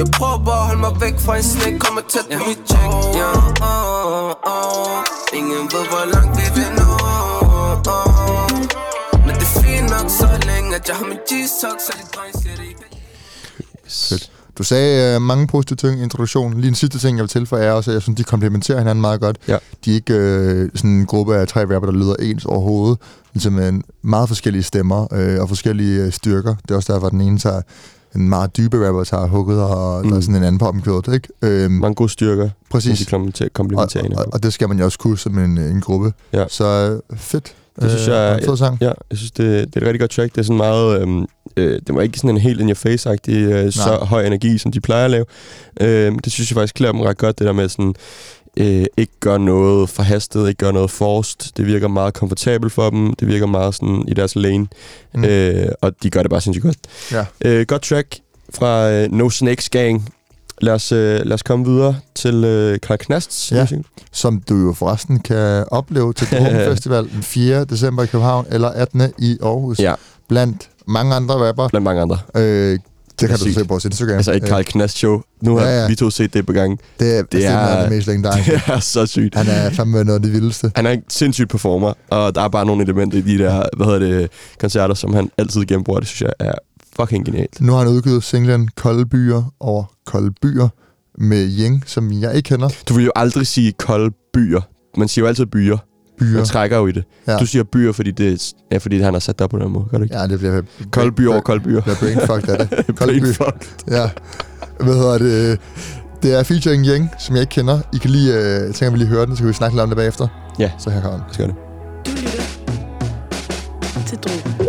Jeg prøver bare at holde mig væk fra en snake Kommer tæt på mit check yeah. oh, oh, oh. Ingen ved, hvor langt vi vil nå oh. At jeg har min G-Talk, så de dreng siger det ikke Fedt. Du sagde øh, mange positive ting i introduktionen. Lige en sidste ting, jeg vil tilføje, er også, at jeg synes, de komplementerer hinanden meget godt. Ja. De er ikke øh, sådan en gruppe af tre rapper, der lyder ens overhovedet. Ligesom en meget forskellige stemmer øh, og forskellige øh, styrker. Det er også derfor, den ene tager en meget dybe rapper, tager hugget, og mm. der er Mm. sådan en anden på omkødet, ikke? Øhm, Mange gode styrker, præcis. de komplementerer, Og, og, og, det skal man jo også kunne som en, en gruppe. Ja. Så øh, fedt. Det synes Øh, jeg- fed sang. Ja, jeg synes, det, det er et rigtig godt track. Det er sådan meget... Øhm, øh, det var ikke sådan en helt in your face-agtig, øh, så høj energi, som de plejer at lave. Øh, det synes jeg faktisk klæder dem ret godt, det der med sådan... Øh, ikke gøre noget forhastet, ikke gøre noget forced. Det virker meget komfortabelt for dem. Det virker meget sådan i deres lane. Mm. Øh, og de gør det bare sindssygt godt. Ja. Øh, godt track fra øh, No Snakes Gang. Lad os, øh, lad os komme videre til øh, Karl Knasts Ja. musik. som du jo forresten kan opleve til Dråben [LAUGHS] Festival den 4. december i København, eller 18. i Aarhus, Ja. blandt mange andre rapper. Blandt mange andre. Øh, det kan du Præcis. se på vores Instagram. Altså et Karl Knast show. Nu har Ja, ja, vi to set det på gang. det, er, det, det er, er- det mest legendariske. [LAUGHS] Det er så sygt. Han er fandme noget af det vildeste. Han er en sindssygt performer, og der er bare nogle elementer i de der, hvad hedder det, koncerter, som han altid gennembruger. Det synes jeg er fucking genialt. Nu har han udgivet singlen Kolde Byer over Kolde Byer med Ying, som jeg ikke kender. Du vil jo aldrig sige kolde byer. Man siger jo altid byer. Byer. Man trækker jo i det. Ja. Du siger byer, fordi, det, ja, fordi han har sat dig på den måde. Gør du ikke? Ja, det bliver... Kolde byer over kolde byer. bliver brainfucked af det. [LAUGHS] Byer. fucked. Ja. Hvad hedder det? Det er featuring Ying, som jeg ikke kender. I kan lige, øh, jeg tænker, vi lige høre den, så kan vi snakke lidt om det bagefter. Ja. Så her kommer den. Skal det. Du lytter til Drogen.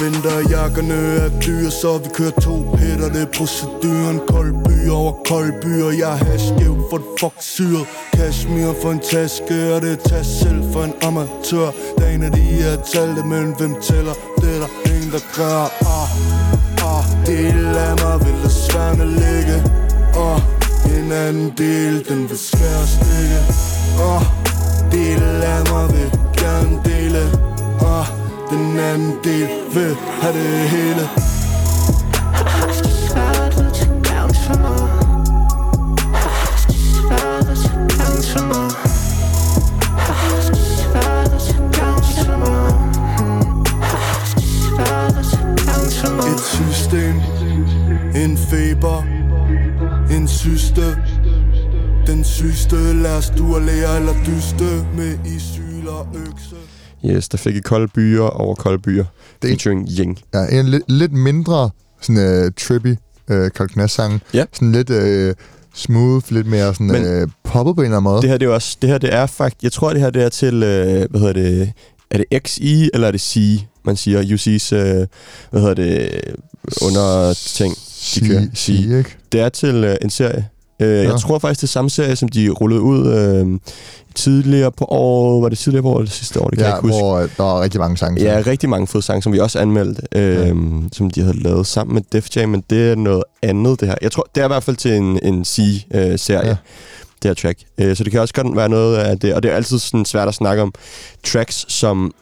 Vinterjakkerne er dyre, så vi kører to hætter Det er proceduren, kold by over kold byer Jeg er skæv for et fuck syret. Kashmir for en taske, og det er tas selv for en amatør. Dagen er de her talte, men hvem tæller? Det er der ingen, der gør. Ah, ah, Del af mig vil der sværne ligge ah, En anden del, den vil skære stikke. Ah, Del af mig vil gerne dele. Ah, den anden del vil have det hele. Et system En feber En syste. Den sygste Lad os du og lære eller dyste Med isyl Yes, der fik I kolde byer over kolde byer. Det er- Featuring Ying. Ja, en lidt, lidt mindre sådan uh, trippy uh, Carl Knass sang. Ja. Sådan lidt uh, smooth, lidt mere sådan Men- uh, poppet på en eller anden måde. Det her det er også, det her det er faktisk, jeg tror det her det er til, øh, hvad hedder det, er det XI eller er det C, man siger, UC's, øh, hvad hedder det, under ting. de kører. Sige, ikke? Det er til øh, en serie. Øh, Ja. Jeg tror faktisk, det er samme serie, som de rullede ud øh, tidligere på året. Var det tidligere på året eller det sidste år? Det kan jeg Ja, ikke huske. hvor uh, der er rigtig mange sange. Ja, rigtig mange fede sange, som vi også anmeldte, øh, Ja. som de havde lavet sammen med Def Jam, men det er noget andet, det her. Jeg tror, det er i hvert fald til en, en C-serie, Ja. det her track. Øh, så det kan også godt være noget af det, og det er altid sådan svært at snakke om tracks, som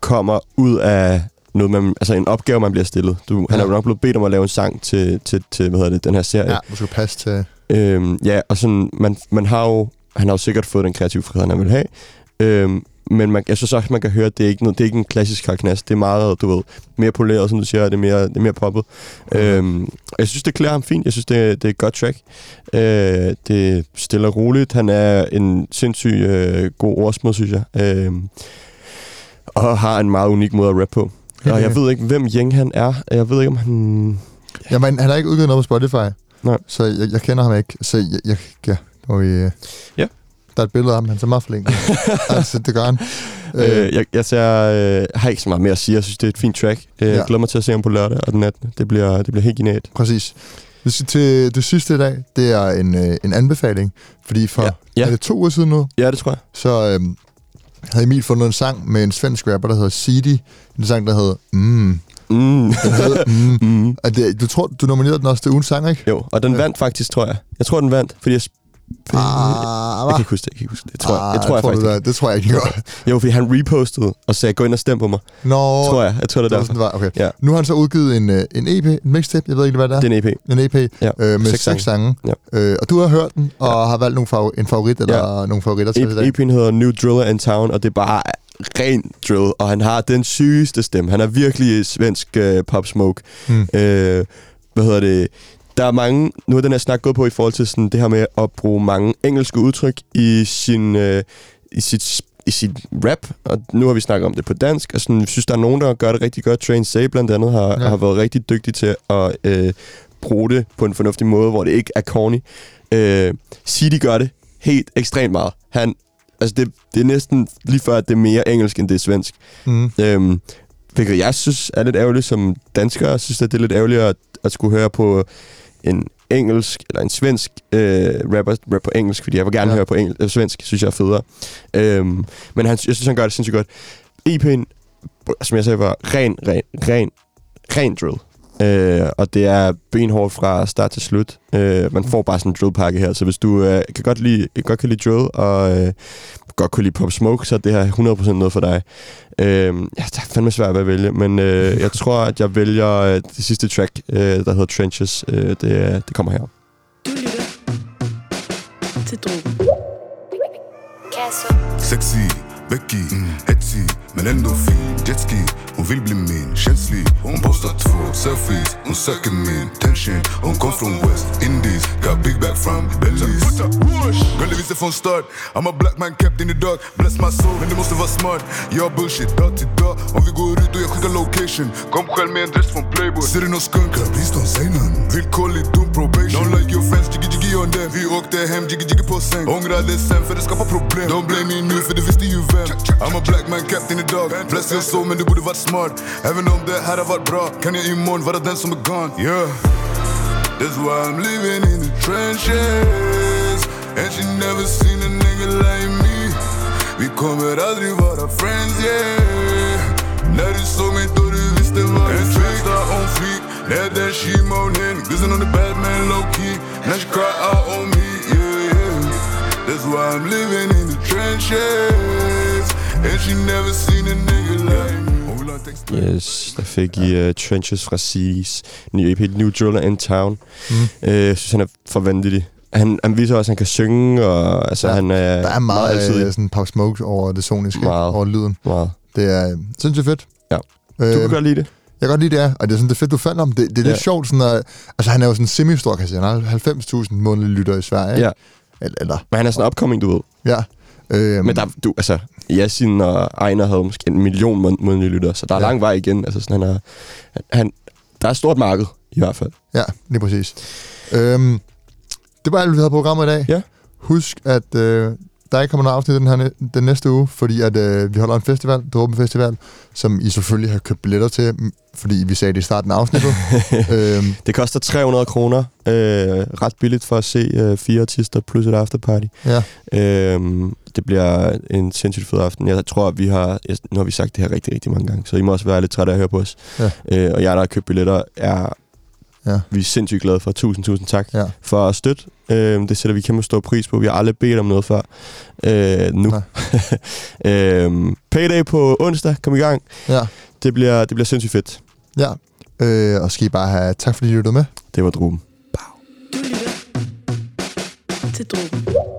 kommer ud af noget, man, altså en opgave, man bliver stillet. Du, han Ja. er jo nok blevet bedt om at lave en sang til, til, til hvad hedder det, den her serie. ja, du skal passe til... Øhm, ja, og sådan, man, man har jo, han har jo sikkert fået den kreative frihed, han vil have. Øhm, men man, jeg synes også, man kan høre, at det er ikke, noget, det er ikke en klassisk Karl Knass. Det er meget, du ved, mere poleret, som du siger, og det er mere, det er mere poppet. Øhm, og jeg synes, det klæder ham fint. Jeg synes, det, det er et godt track. Øh, det er stille og roligt. Han er en sindssyg øh, god ordsmed, synes jeg. Øhm, og har en meget unik måde at rappe på. Og jeg [LAUGHS] ved ikke, hvem Yang han er. Jeg ved ikke, om han... Jamen, han har ikke udgivet noget på Spotify. Nej. Så jeg, jeg kender ham ikke. Så jeg, jeg ja, vi, øh, Ja. Der er et billede af ham, han ser meget flink. [LAUGHS] altså, det gør han. Øh, jeg, jeg ser, øh, har ikke så meget mere at sige. Jeg synes, det er et fint track. Øh, Ja. Jeg glæder mig til at se ham på lørdag og den 18. Det bliver, det bliver helt genialt. Præcis. Til det sidste i dag, det er en, øh, en anbefaling. Fordi for Ja. ja. Er det to uger siden nu, Ja, det tror jeg. så øhm, havde Emil fundet en sang med en svensk rapper, der hedder Sidi. En sang, der hedder Mm. Mm. Den hedder [LAUGHS] Mm. mm. Og det, du tror, du nominerede den også til ugens sang, ikke? Jo, og den Ja. vandt faktisk, tror jeg. Jeg tror, den vandt, fordi jeg... Ah, jeg kan ikke huske det. Jeg kan ikke huske det. Det tror, jeg, det tror jeg, tror faktisk. du, det, det tror jeg ikke, gør. Jo, fordi han repostede og sagde, gå ind og stem på mig. Nå, Tror jeg. Jeg tror, det er sådan, derfor. det var. Okay. Ja. Nu har han så udgivet en, øh, en EP, en mixtape, jeg ved ikke, hvad det er. Det er en EP. En EP Ja. øh, med Seks seks sange. Ja. Øh, og du har hørt den, og har valgt nogle favor- en favorit, eller nogle favoritter til i dag. EP'en hedder New Driller in Town, og det er bare ren drill, og han har den sygeste stemme. Han er virkelig svensk øh, pop smoke. Mm. Øh, hvad hedder det? Der er mange, nu er den her snak gået på i forhold til sådan det her med at bruge mange engelske udtryk i sin, øh, i sit i sit rap, og nu har vi snakket om det på dansk, og sådan, jeg synes, der er nogen, der gør det rigtig godt. Train Say blandt andet har, Ja. har været rigtig dygtig til at øh, bruge det på en fornuftig måde, hvor det ikke er corny. Øh, City gør det helt ekstremt meget. Han, altså det, det er næsten lige før, at det er mere engelsk, end det er svensk. Mm. Øhm, hvilket jeg synes er lidt ærgerligt som dansker. Jeg synes, at det er lidt ærgerligt at, at skulle høre på en engelsk eller en svensk øh, rapper rap på engelsk, fordi jeg vil gerne Ja. høre på engelsk, øh, svensk, synes jeg er federe. Øhm, men han, jeg synes, han gør det sindssygt godt. EP'en, som jeg sagde, var ren, ren, ren, ren drill. Øh, og det er benhårdt fra start til slut. Øh, man får bare sådan en drillpakke her, så hvis du øh, kan godt lide, godt kan lide drill, og øh, godt kunne lide Pop Smoke, så er det her 100% noget for dig. Øh, ja, det er fandme svært ved at vælge, men øh, jeg tror, at jeg vælger øh, det sidste track, øh, der hedder Trenches. Øh, det, det kommer her. Du lytter til Drogen. Sexy, Becky, mm. Etsy, men ändå fin Jetski, hon vill bli min Känslig, hon postar två selfies. Hon söker min tension. Hon kom från West Indies. Got big back from Belize. Gullig visste från start. I'm a black man kept in the dark. Bless my soul, men det måste vara smart. Jag bullshit dag till dag Om vi går ut och jag skickar location. Kom själv med en dress från Playboy. Ser du skunk? Please don't say none Villkorlig dum probation. Don't like your friends, jiggy jiggy on them. Vi åkte hem, jiggy jiggy på säng Ångrade sen för det skapar problem. Don't blame me nu för det visste ju vem I'm a black man kept in the dark Bless your soul men du borde varit smart. Även om det hade varit bra Kan jag imorgon vara den som är gone Yeah. That's why I'm living in the trenches. And she never seen a nigga like me. Vi kommer aldrig vara friends, yeah. När du såg mig då du visste vad du fick En on fleek, när den shimonen Gussen on the bad man low key Now she cry out on me, yeah, yeah. That's why I'm living in the trenches Yes, der fik I uh, Trenches fra Seas, ny EP, New Driller in Town. Mm. Uh, jeg synes, han er for vanvittig. Han, han viser også, at han kan synge, og altså, Ja, han er Der er meget, altid øh, sådan Pop Smoke over det soniske, Meget. over lyden. meget. Det er øh, sindssygt fedt. Ja. Øh, Du kan godt lide det? Jeg kan godt lide det, ja. og det er sådan, det er fedt, du fandt om. Det, det er lidt Ja. sjovt, sådan at, altså han er jo sådan semi-stor, kan jeg sige. Han har 90.000 månedlige lyttere i Sverige, ikke? Ja. Eller, eller Men han er sådan upcoming, du ved. ja. Øhm, Men der, du, altså, Yasin og Ejner havde måske en million mån- månedlige lyttere, så der er Ja. lang vej igen. Altså, sådan, han er, han, der er et stort marked, i hvert fald. Ja, lige præcis. Øhm, det var alt, vi havde på programmet i dag. Ja. Husk, at øh, der ikke kommer noget afsnit den, her, den næste uge, fordi at, øh, vi holder en festival, Dråben Festival, som I selvfølgelig har købt billetter til, fordi vi sagde det i starten af afsnittet. [LAUGHS] øhm, Det koster 300 kroner. Øh, ret billigt for at se øh, fire artister plus et afterparty. ja, Øhm, det bliver en sindssygt fed aften. Jeg tror, at vi har, nu har vi sagt det her rigtig, rigtig mange gange, så I må også være lidt trætte af at høre på os. Ja. Øh, og jeg, der har købt billetter, er Ja. vi er sindssygt glade for. Tusind, tusind tak ja. for at støtte. Øh, det sætter vi kæmpe stor pris på. Vi har aldrig bedt om noget før. Øh, nu. [LAUGHS] Øhm, payday på onsdag. Kom i gang. ja. Det bliver, det bliver sindssygt fedt. ja. Øh, og skal I bare have tak, fordi I lyttede med. Det var druben. Du lytter til Drogen.